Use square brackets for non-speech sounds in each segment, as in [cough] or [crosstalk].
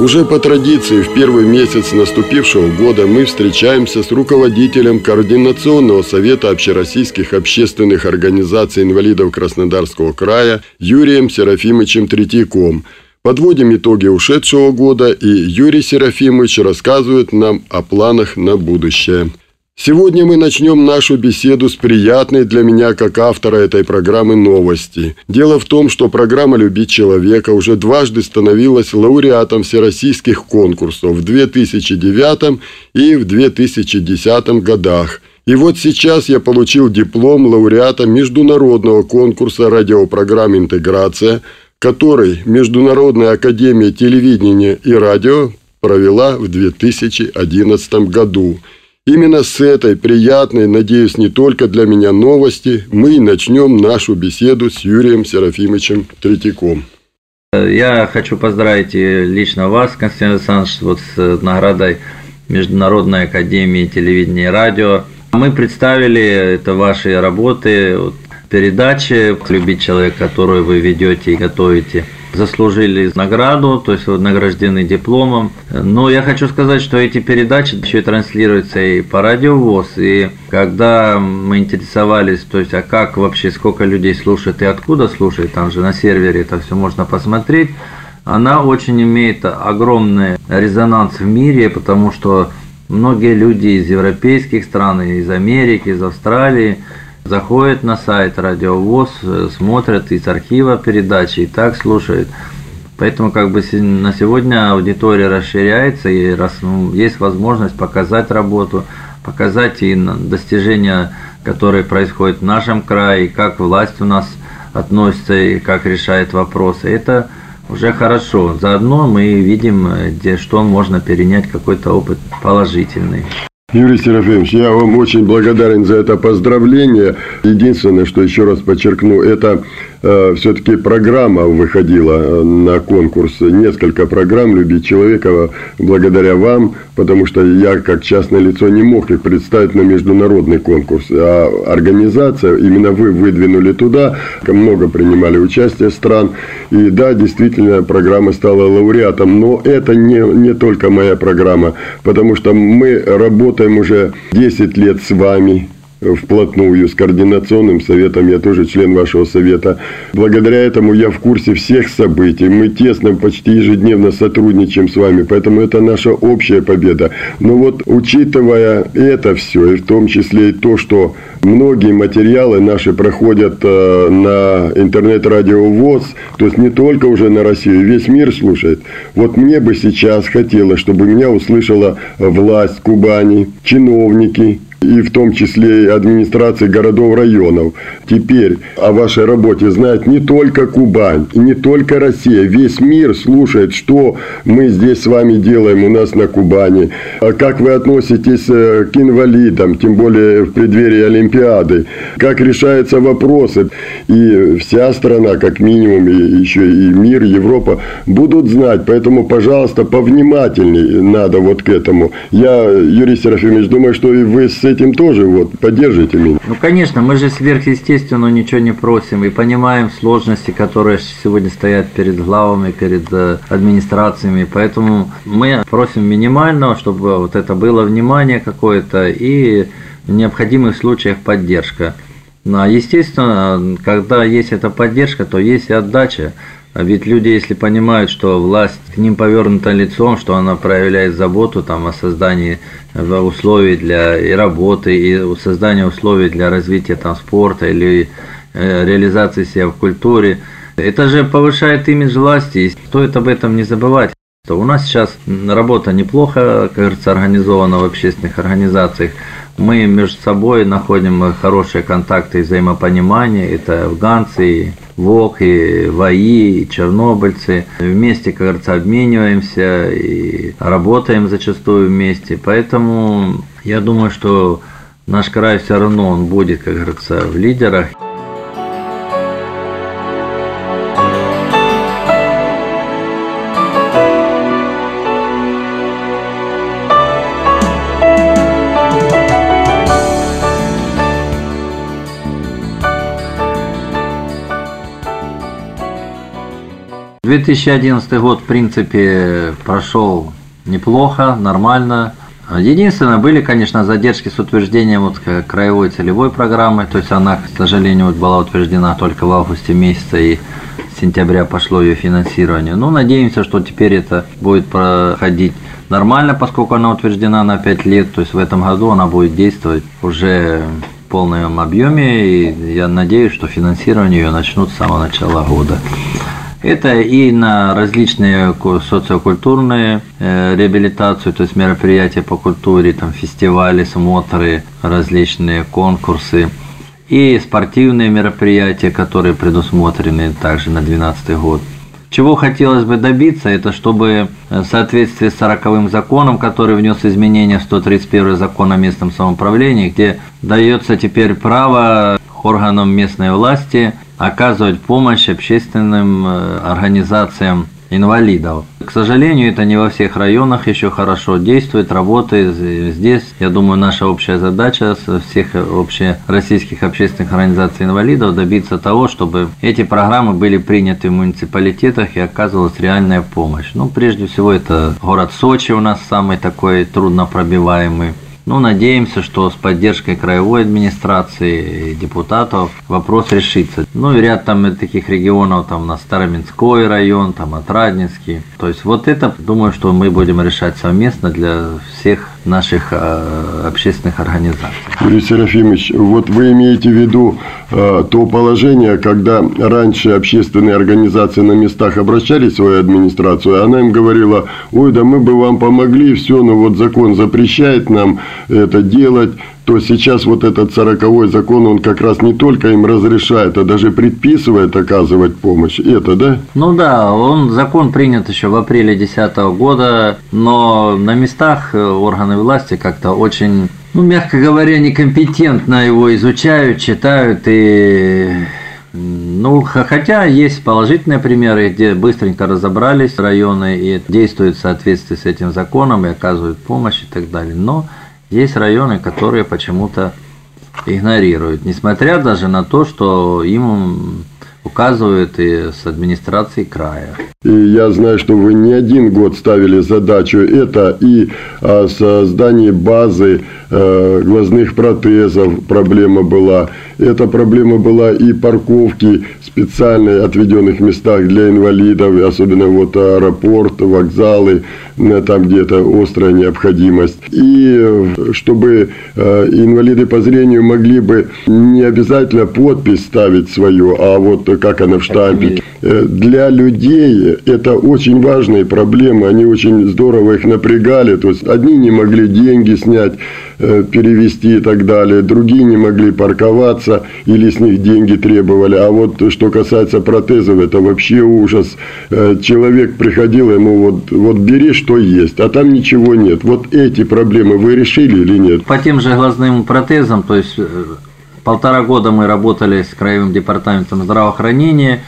Уже по традиции в первый месяц наступившего года мы встречаемся с руководителем Координационного совета общероссийских общественных организаций инвалидов Краснодарского края Юрием Серафимовичем Третьяком. Подводим итоги ушедшего года, и Юрий Серафимович рассказывает нам о планах на будущее. Сегодня мы начнем нашу беседу с приятной для меня, как автора этой программы, новости. Дело в том, что программа «Любить человека» уже дважды становилась лауреатом всероссийских конкурсов в 2009 и в 2010 годах. И вот сейчас я получил диплом лауреата международного конкурса радиопрограмм «Интеграция», который Международная академия телевидения и радио провела в 2011 году – Именно с этой приятной, надеюсь, не только для меня новости, мы начнем нашу беседу с Юрием Серафимовичем Третьяком. Я хочу поздравить лично вас, Константин Александрович, вот с наградой Международной академии телевидения и радио. Мы представили это ваши работы, передачи «Любить человека», которую вы ведете и готовите – заслужили награду, то есть награждены дипломом. Но я хочу сказать, что эти передачи еще и транслируются и по радиовоз, и когда мы интересовались, то есть, а как вообще, сколько людей слушает и откуда слушает, там же на сервере это все можно посмотреть, она очень имеет огромный резонанс в мире, потому что многие люди из европейских стран, из Америки, из Австралии – заходят на сайт Радиовоз, э, смотрят из архива передачи и так слушают. Поэтому как бы на сегодня аудитория расширяется, и раз ну, есть возможность показать работу, показать и достижения, которые происходят в нашем крае, и как власть у нас относится и как решает вопросы. Это уже хорошо. Заодно мы видим, э, где что можно перенять какой-то опыт положительный. Юрий Серафимович, я вам очень благодарен за это поздравление. Единственное, что еще раз подчеркну, это все-таки программа выходила э, на конкурс. Несколько программ «Любить человека» благодаря вам, потому что я как частное лицо не мог их представить на международный конкурс. А организация, именно вы выдвинули туда, много принимали участие стран. И да, действительно, программа стала лауреатом. Но это не, не только моя программа, потому что мы работаем уже 10 лет с вами вплотную с координационным советом, я тоже член вашего совета. Благодаря этому я в курсе всех событий. Мы тесно, почти ежедневно сотрудничаем с вами, поэтому это наша общая победа. Но вот учитывая это все, и в том числе и то, что многие материалы наши проходят э, на интернет-радио ВОЗ, то есть не только уже на Россию, весь мир слушает. Вот мне бы сейчас хотелось, чтобы меня услышала власть Кубани, чиновники, и в том числе и администрации городов, районов. Теперь о вашей работе знает не только Кубань, не только Россия. Весь мир слушает, что мы здесь с вами делаем у нас на Кубани. А как вы относитесь э, к инвалидам, тем более в преддверии Олимпиады. Как решаются вопросы. И вся страна, как минимум, и еще и мир, Европа, будут знать. Поэтому, пожалуйста, повнимательней надо вот к этому. Я, Юрий Серафимович, думаю, что и вы с этим тоже вот поддержите меня. Ну, конечно, мы же сверхъестественно ничего не просим и понимаем сложности, которые сегодня стоят перед главами, перед э, администрациями, поэтому мы просим минимального, чтобы вот это было внимание какое-то и в необходимых случаях поддержка. Ну, а естественно, когда есть эта поддержка, то есть и отдача. А ведь люди, если понимают, что власть к ним повернута лицом, что она проявляет заботу там, о создании э, условий для и работы, и создания условий для развития там, спорта или э, реализации себя в культуре, это же повышает имидж власти, и стоит об этом не забывать. То у нас сейчас работа неплохо, как говорится, организована в общественных организациях. Мы между собой находим хорошие контакты и взаимопонимание. Это афганцы, ВОК, и ВАИ, и чернобыльцы. Вместе, как говорится, обмениваемся и работаем зачастую вместе. Поэтому я думаю, что наш край все равно он будет, как говорится, в лидерах. 2011 год, в принципе, прошел неплохо, нормально. Единственное, были, конечно, задержки с утверждением вот краевой целевой программы, то есть она, к сожалению, вот была утверждена только в августе месяце и с сентября пошло ее финансирование. Ну, надеемся, что теперь это будет проходить нормально, поскольку она утверждена на 5 лет, то есть в этом году она будет действовать уже в полном объеме, и я надеюсь, что финансирование ее начнут с самого начала года. Это и на различные социокультурные э, реабилитацию, то есть мероприятия по культуре, там фестивали, смотры, различные конкурсы, и спортивные мероприятия, которые предусмотрены также на 2012 год. Чего хотелось бы добиться, это чтобы в соответствии с 40 законом, который внес изменения в 131 закон о местном самоуправлении, где дается теперь право органам местной власти оказывать помощь общественным э, организациям инвалидов. К сожалению, это не во всех районах еще хорошо действует, работает. Здесь, я думаю, наша общая задача всех общероссийских общественных организаций инвалидов добиться того, чтобы эти программы были приняты в муниципалитетах и оказывалась реальная помощь. Ну, прежде всего, это город Сочи у нас самый такой труднопробиваемый. Ну, надеемся, что с поддержкой краевой администрации и депутатов вопрос решится. Ну и ряд там таких регионов, там на Староминской район, там Отрадненский. То есть вот это, думаю, что мы будем решать совместно для всех наших э, общественных организаций. Юрий Серафимович, вот вы имеете в виду э, то положение, когда раньше общественные организации на местах обращались в свою администрацию, она им говорила, ой, да мы бы вам помогли, все, но вот закон запрещает нам это делать, то сейчас вот этот сороковой закон, он как раз не только им разрешает, а даже предписывает оказывать помощь. Это, да? Ну да, он закон принят еще в апреле 2010 года, но на местах э, органы власти как-то очень, ну, мягко говоря, некомпетентно его изучают, читают и ну, хотя есть положительные примеры, где быстренько разобрались районы и действуют в соответствии с этим законом и оказывают помощь и так далее. Но есть районы, которые почему-то игнорируют, несмотря даже на то, что им указывают и с администрации края. И я знаю, что вы не один год ставили задачу. Это и а, создание базы э, глазных протезов проблема была. Эта проблема была и парковки специальные отведенных местах для инвалидов, особенно вот аэропорт, вокзалы, там где то острая необходимость. И э, чтобы э, инвалиды по зрению могли бы не обязательно подпись ставить свою, а вот как она в штампе. Э, для людей это очень важные проблемы, они очень здорово их напрягали. То есть одни не могли деньги снять, перевести и так далее, другие не могли парковаться или с них деньги требовали. А вот что касается протезов, это вообще ужас. Человек приходил, ему вот, вот бери, что есть, а там ничего нет. Вот эти проблемы вы решили или нет? По тем же глазным протезам, то есть э, полтора года мы работали с краевым департаментом здравоохранения,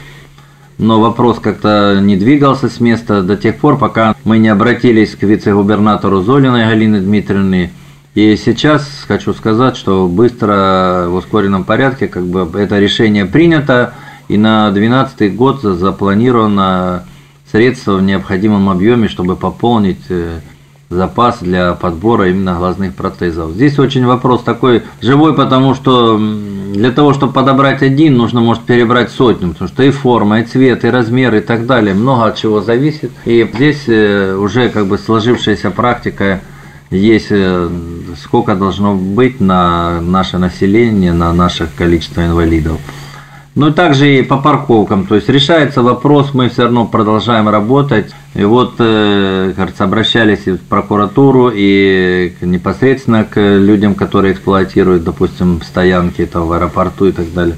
но вопрос как-то не двигался с места до тех пор, пока мы не обратились к вице-губернатору Золиной Галины Дмитриевны. И сейчас хочу сказать, что быстро в ускоренном порядке как бы это решение принято, и на 2012 год запланировано средства в необходимом объеме, чтобы пополнить э, запас для подбора именно глазных протезов. Здесь очень вопрос такой живой, потому что для того, чтобы подобрать один, нужно, может, перебрать сотню, потому что и форма, и цвет, и размер, и так далее, много от чего зависит. И здесь э, уже как бы сложившаяся практика есть, э, сколько должно быть на наше население, на наше количество инвалидов. Ну и также и по парковкам, то есть решается вопрос, мы все равно продолжаем работать. И вот, э, кажется, обращались и в прокуратуру, и непосредственно к людям, которые эксплуатируют, допустим, стоянки это в аэропорту и так далее.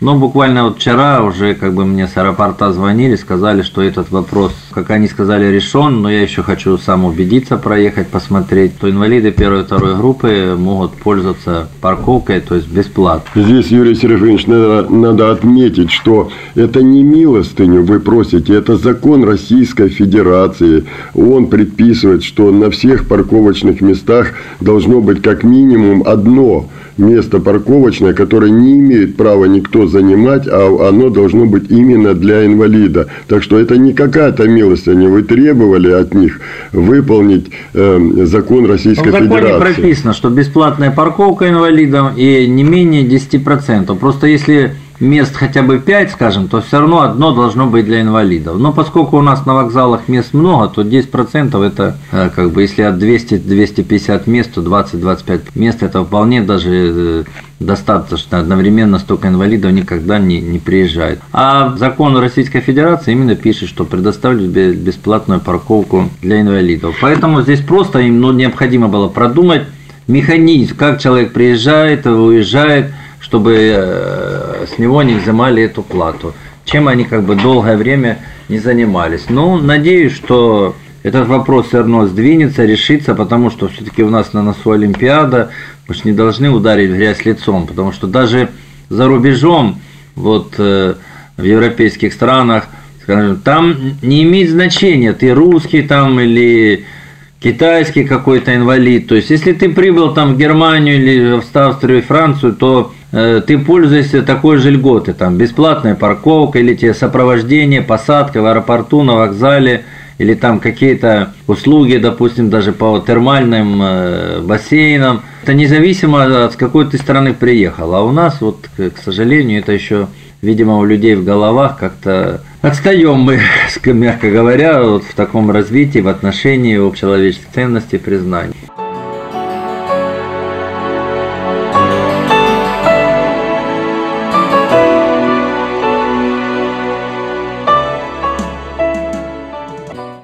Но буквально вот вчера уже как бы мне с аэропорта звонили, сказали, что этот вопрос, как они сказали, решен, но я еще хочу сам убедиться, проехать, посмотреть, то инвалиды первой и второй группы могут пользоваться парковкой, то есть бесплатно. Здесь, Юрий Серафимович, надо, надо отметить, что это не милостыню вы просите, это закон Российской Федерации. Он предписывает, что на всех парковочных местах должно быть как минимум одно место парковочное, которое не имеет права никто занимать, а оно должно быть именно для инвалида. Так что это не какая-то милость, они вы требовали от них выполнить э, закон Российской ну, в законе Федерации. прописано, что бесплатная парковка инвалидам и не менее 10%. Просто если мест хотя бы 5, скажем, то все равно одно должно быть для инвалидов. Но поскольку у нас на вокзалах мест много, то 10% это э, как бы если от 200-250 мест, то 20-25 мест это вполне даже э, достаточно. Одновременно столько инвалидов никогда не, не приезжает. А закон Российской Федерации именно пишет, что предоставить бесплатную парковку для инвалидов. Поэтому здесь просто им ну, необходимо было продумать механизм, как человек приезжает, уезжает, чтобы э, с него не взимали эту плату. Чем они как бы долгое время не занимались. Ну, надеюсь, что этот вопрос все равно сдвинется, решится, потому что все-таки у нас на носу Олимпиада, мы же не должны ударить в грязь лицом, потому что даже за рубежом, вот э, в европейских странах, скажем, там не имеет значения, ты русский там или китайский какой-то инвалид. То есть, если ты прибыл там в Германию или в Австрию Францию, то ты пользуешься такой же льготы, там бесплатная парковка или тебе сопровождение, посадка в аэропорту, на вокзале, или там какие-то услуги, допустим, даже по термальным э, бассейнам. Это независимо от какой ты страны приехал. А у нас, вот, к сожалению, это еще видимо, у людей в головах как-то отстаем мы, [laughs] мягко говоря, вот в таком развитии, в отношении общечеловеческих ценностей признаний.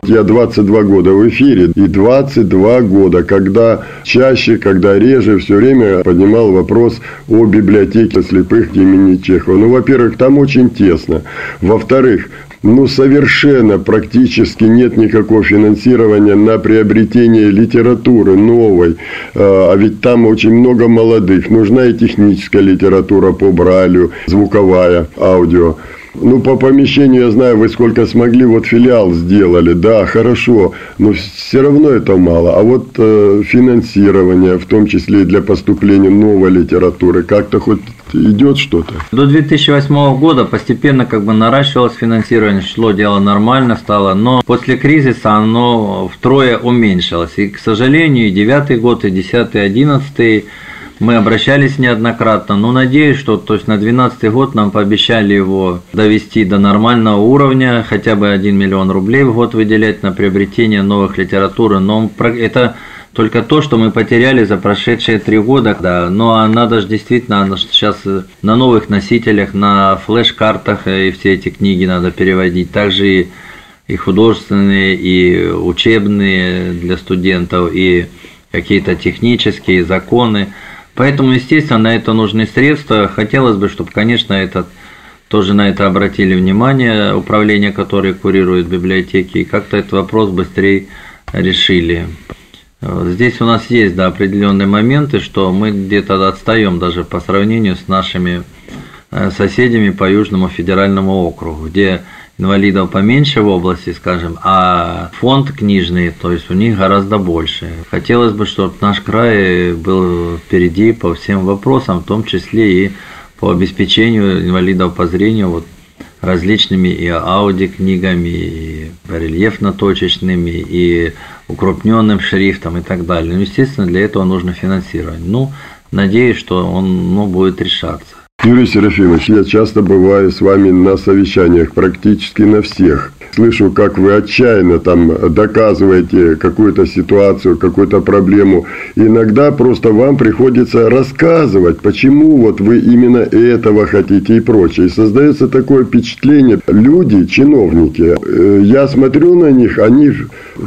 Я 22 года в эфире, и 22 года, когда чаще, когда реже, все время поднимал вопрос о библиотеке слепых имени Чехова. Ну, во-первых, там очень тесно. Во-вторых, ну, совершенно практически нет никакого финансирования на приобретение литературы новой. А, а ведь там очень много молодых. Нужна и техническая литература по Бралю, звуковая, аудио. Ну, по помещению я знаю, вы сколько смогли, вот филиал сделали, да, хорошо, но все равно это мало. А вот э, финансирование, в том числе и для поступления новой литературы, как-то хоть идет что-то? До 2008 года постепенно как бы наращивалось финансирование, шло дело нормально стало, но после кризиса оно втрое уменьшилось. И, к сожалению, и 9 год, и 10 и 11 мы обращались неоднократно, но надеюсь, что то есть на 2012 год нам пообещали его довести до нормального уровня, хотя бы 1 миллион рублей в год выделять на приобретение новых литературы. Но это только то, что мы потеряли за прошедшие три года. Да. Ну а надо же действительно сейчас на новых носителях, на флеш-картах и все эти книги надо переводить. Также и, и художественные, и учебные для студентов, и какие-то технические законы. Поэтому, естественно, на это нужны средства. Хотелось бы, чтобы, конечно, этот тоже на это обратили внимание, управление, которое курирует библиотеки, и как-то этот вопрос быстрее решили. Здесь у нас есть да, определенные моменты, что мы где-то отстаем даже по сравнению с нашими э, соседями по Южному федеральному округу, где инвалидов поменьше в области, скажем, а фонд книжный, то есть у них гораздо больше. Хотелось бы, чтобы наш край был впереди по всем вопросам, в том числе и по обеспечению инвалидов по зрению вот, различными и аудиокнигами, и рельефно-точечными, и укрупненным шрифтом и так далее. Ну, естественно, для этого нужно финансирование. Ну, надеюсь, что он ну, будет решаться. Юрий Серафимович, я часто бываю с вами на совещаниях, практически на всех. Слышу, как вы отчаянно там доказываете какую-то ситуацию, какую-то проблему. Иногда просто вам приходится рассказывать, почему вот вы именно этого хотите и прочее. И создается такое впечатление, люди, чиновники, э, я смотрю на них, они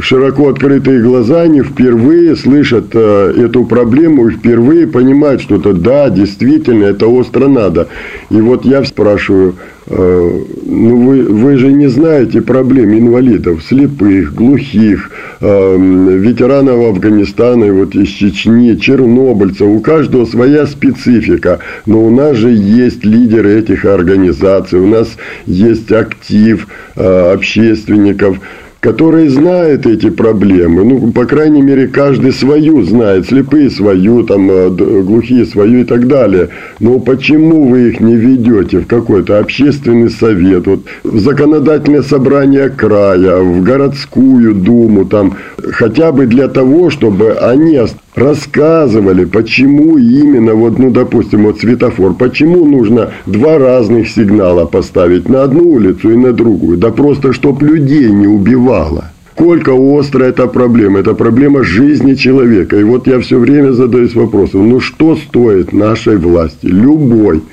широко открытые глаза, они впервые слышат э, эту проблему и впервые понимают, что это да, действительно, это остро надо. И вот я спрашиваю, э, ну вы, вы же не знаете проблем инвалидов, слепых, глухих, э, ветеранов Афганистана, вот из Чечни, чернобыльцев. У каждого своя специфика. Но у нас же есть лидеры этих организаций, у нас есть актив э, общественников которые знают эти проблемы. Ну, по крайней мере, каждый свою знает. Слепые свою, там, э, глухие свою и так далее. Но почему вы их не ведете в какой-то общественный совет, вот, в законодательное собрание края, в городскую думу, там, хотя бы для того, чтобы они рассказывали, почему именно, вот, ну, допустим, вот светофор, почему нужно два разных сигнала поставить на одну улицу и на другую, да просто, чтоб людей не убивало. Сколько острая эта проблема, это проблема жизни человека. И вот я все время задаюсь вопросом, ну что стоит нашей власти, любой,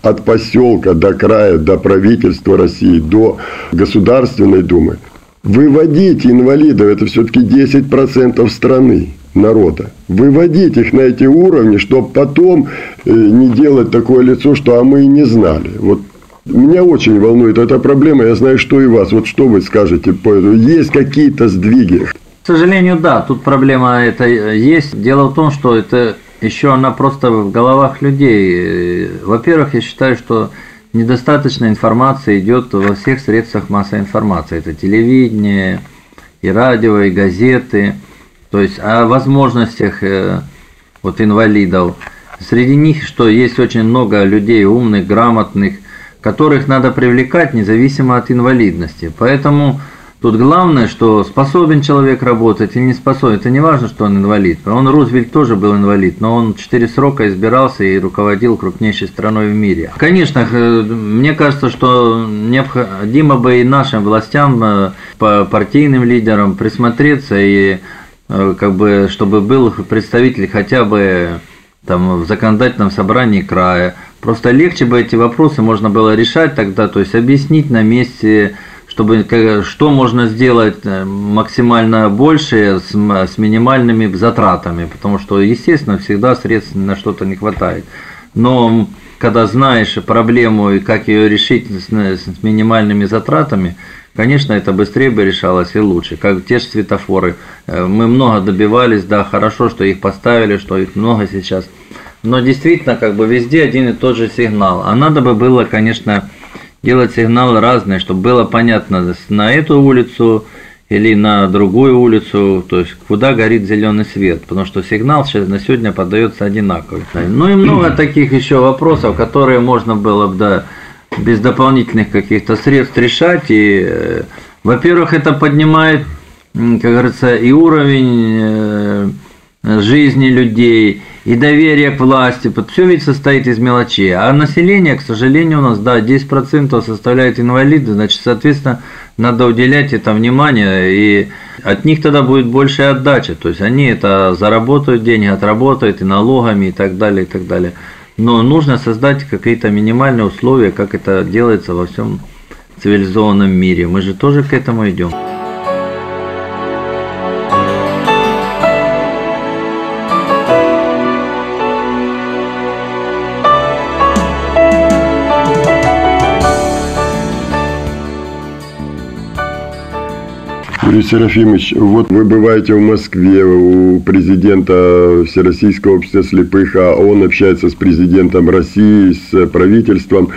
от поселка до края, до правительства России, до Государственной Думы, выводить инвалидов, это все-таки 10% страны народа. Выводить их на эти уровни, чтобы потом э, не делать такое лицо, что а мы и не знали. Вот меня очень волнует эта проблема. Я знаю, что и вас. Вот что вы скажете по этому? Есть какие-то сдвиги? К сожалению, да, тут проблема это есть. Дело в том, что это еще она просто в головах людей. Во-первых, я считаю, что недостаточно информации идет во всех средствах массовой информации. Это телевидение, и радио, и газеты – то есть о возможностях э, вот инвалидов. Среди них, что есть очень много людей умных, грамотных, которых надо привлекать независимо от инвалидности. Поэтому тут главное, что способен человек работать или не способен. Это не важно, что он инвалид. Он Рузвельт тоже был инвалид, но он четыре срока избирался и руководил крупнейшей страной в мире. Конечно, мне кажется, что необходимо бы и нашим властям, э, по партийным лидерам присмотреться и Э, как бы, чтобы был представитель хотя бы там в законодательном собрании края. Просто легче бы эти вопросы можно было решать тогда, то есть объяснить на месте, чтобы что можно сделать э, максимально больше с, с минимальными затратами, потому что, естественно, всегда средств на что-то не хватает. Но когда знаешь проблему и как ее решить с, с минимальными затратами, Конечно, это быстрее бы решалось и лучше, как те же светофоры. Э, мы много добивались, да, хорошо, что их поставили, что их много сейчас. Но действительно, как бы везде один и тот же сигнал. А надо бы было, конечно, делать сигналы разные, чтобы было понятно, на эту улицу или на другую улицу, то есть куда горит зеленый свет, потому что сигнал сейчас на сегодня подается одинаковый. Ну и много [clears throat] таких еще вопросов, которые можно было бы, да, без дополнительных каких-то средств решать. И, э, во-первых, это поднимает, как говорится, и уровень э, жизни людей, и доверие к власти. Все ведь состоит из мелочей. А население, к сожалению, у нас, да, 10% составляет инвалиды, значит, соответственно, надо уделять это внимание, и от них тогда будет больше отдача. То есть они это заработают деньги, отработают и налогами, и так далее, и так далее но нужно создать какие-то минимальные условия, как это делается во всем цивилизованном мире. Мы же тоже к этому идем. Юрий Серафимович, вот вы бываете в Москве у президента Всероссийского общества слепых, а он общается с президентом России, с правительством.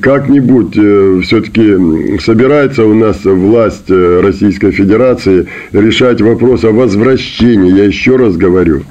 Как-нибудь э, все-таки собирается у нас власть э, Российской Федерации решать вопрос о возвращении. Я еще раз говорю,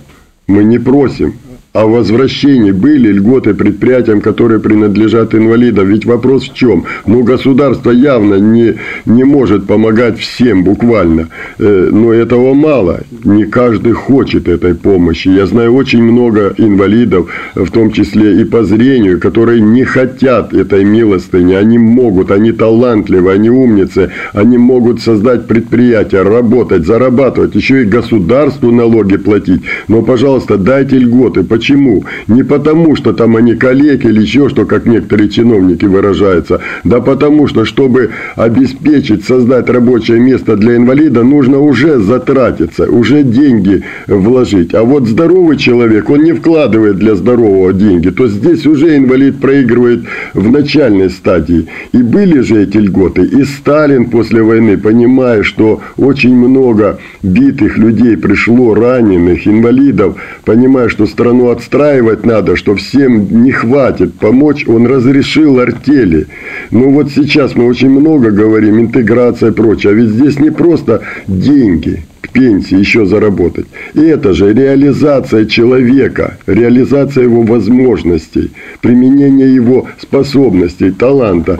мы не просим, о возвращении были льготы предприятиям, которые принадлежат инвалидам. Ведь вопрос в чем? Ну, государство явно не, не может помогать всем буквально. Э, но этого мало. Не каждый хочет этой помощи. Я знаю очень много инвалидов, в том числе и по зрению, которые не хотят этой милостыни. Они могут, они талантливы, они умницы. Они могут создать предприятие, работать, зарабатывать, еще и государству налоги платить. Но, пожалуйста, дайте льготы. Почему? Почему? Не потому, что там они коллеги или еще что, как некоторые чиновники выражаются, да потому что, чтобы обеспечить, создать рабочее место для инвалида, нужно уже затратиться, уже деньги вложить. А вот здоровый человек, он не вкладывает для здорового деньги, то здесь уже инвалид проигрывает в начальной стадии. И были же эти льготы. И Сталин после войны, понимая, что очень много битых людей пришло, раненых, инвалидов, понимая, что страну отстраивать надо, что всем не хватит помочь, он разрешил артели. Ну вот сейчас мы очень много говорим, интеграция и прочее, а ведь здесь не просто деньги к пенсии еще заработать. И это же реализация человека, реализация его возможностей, применение его способностей, таланта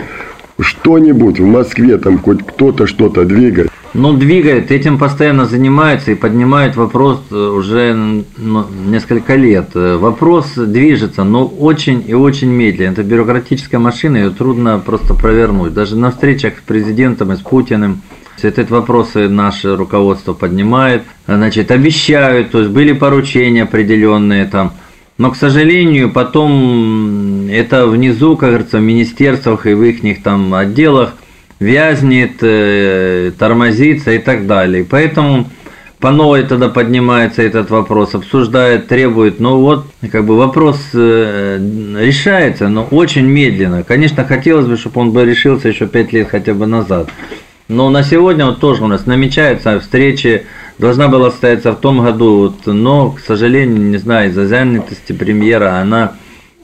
что-нибудь в Москве там хоть кто-то что-то двигает? Ну, двигает, этим постоянно занимается и поднимает вопрос э, уже ну, несколько лет. Э, вопрос движется, но очень и очень медленно. Это бюрократическая машина, ее трудно просто провернуть. Даже на встречах с президентом и с Путиным этот вопрос наше руководство поднимает, значит, обещают, то есть были поручения определенные там, но, к сожалению, потом это внизу, как говорится, в министерствах и в их там отделах вязнет, э, тормозится и так далее. Поэтому по новой тогда поднимается этот вопрос, обсуждает, требует. Ну вот, как бы вопрос э, решается, но очень медленно. Конечно, хотелось бы, чтобы он бы решился еще пять лет хотя бы назад. Но на сегодня вот тоже у нас намечаются встречи должна была состояться в том году, вот, но, к сожалению, не знаю, из-за занятости премьера она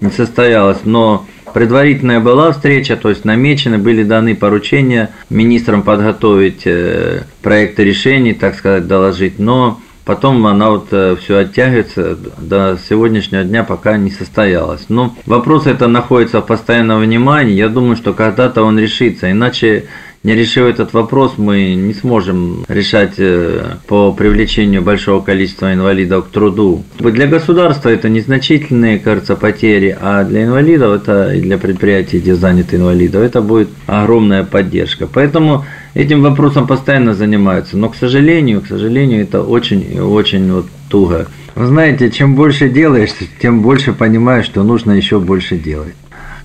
не состоялась. Но предварительная была встреча, то есть намечены, были даны поручения министрам подготовить э, проекты решений, так сказать, доложить, но потом она вот э, все оттягивается до сегодняшнего дня, пока не состоялась. Но вопрос это находится в постоянном внимании, я думаю, что когда-то он решится, иначе не решив этот вопрос, мы не сможем решать э, по привлечению большого количества инвалидов к труду. Для государства это незначительные, кажется, потери, а для инвалидов это и для предприятий, где заняты инвалидов, это будет огромная поддержка. Поэтому этим вопросом постоянно занимаются. Но, к сожалению, к сожалению, это очень и очень вот туго. Вы знаете, чем больше делаешь, тем больше понимаешь, что нужно еще больше делать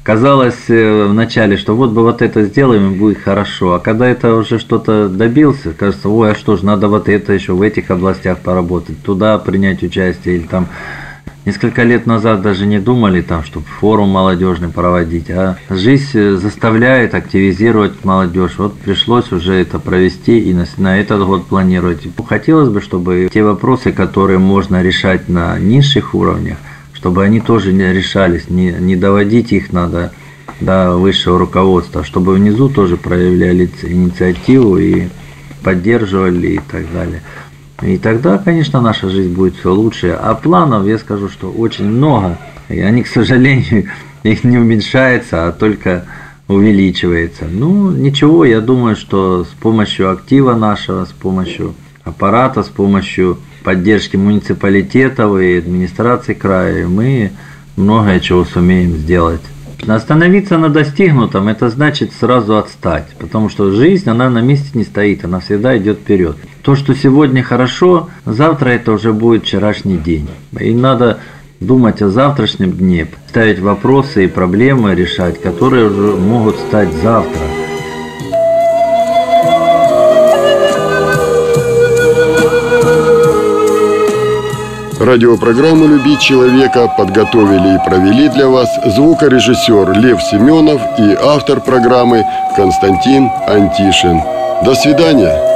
казалось э, вначале, что вот бы вот это сделаем, и будет хорошо. А когда это уже что-то добился, кажется, ой, а что ж, надо вот это еще в этих областях поработать, туда принять участие или там Несколько лет назад даже не думали там, чтобы форум молодежный проводить, а жизнь заставляет активизировать молодежь. Вот пришлось уже это провести и на, на этот год планировать. Хотелось бы, чтобы те вопросы, которые можно решать на низших уровнях, чтобы они тоже не решались, не, не доводить их надо до высшего руководства, чтобы внизу тоже проявляли инициативу и поддерживали и так далее. И тогда, конечно, наша жизнь будет все лучше. А планов, я скажу, что очень много. И они, к сожалению, [laughs] их не уменьшается, а только увеличивается. Ну, ничего, я думаю, что с помощью актива нашего, с помощью аппарата, с помощью поддержки муниципалитетов и администрации края мы многое чего сумеем сделать. Остановиться на достигнутом – это значит сразу отстать, потому что жизнь, она на месте не стоит, она всегда идет вперед. То, что сегодня хорошо, завтра это уже будет вчерашний день. И надо думать о завтрашнем дне, ставить вопросы и проблемы решать, которые уже могут стать завтра – Радиопрограмму «Любить человека» подготовили и провели для вас звукорежиссер Лев Семенов и автор программы Константин Антишин. До свидания!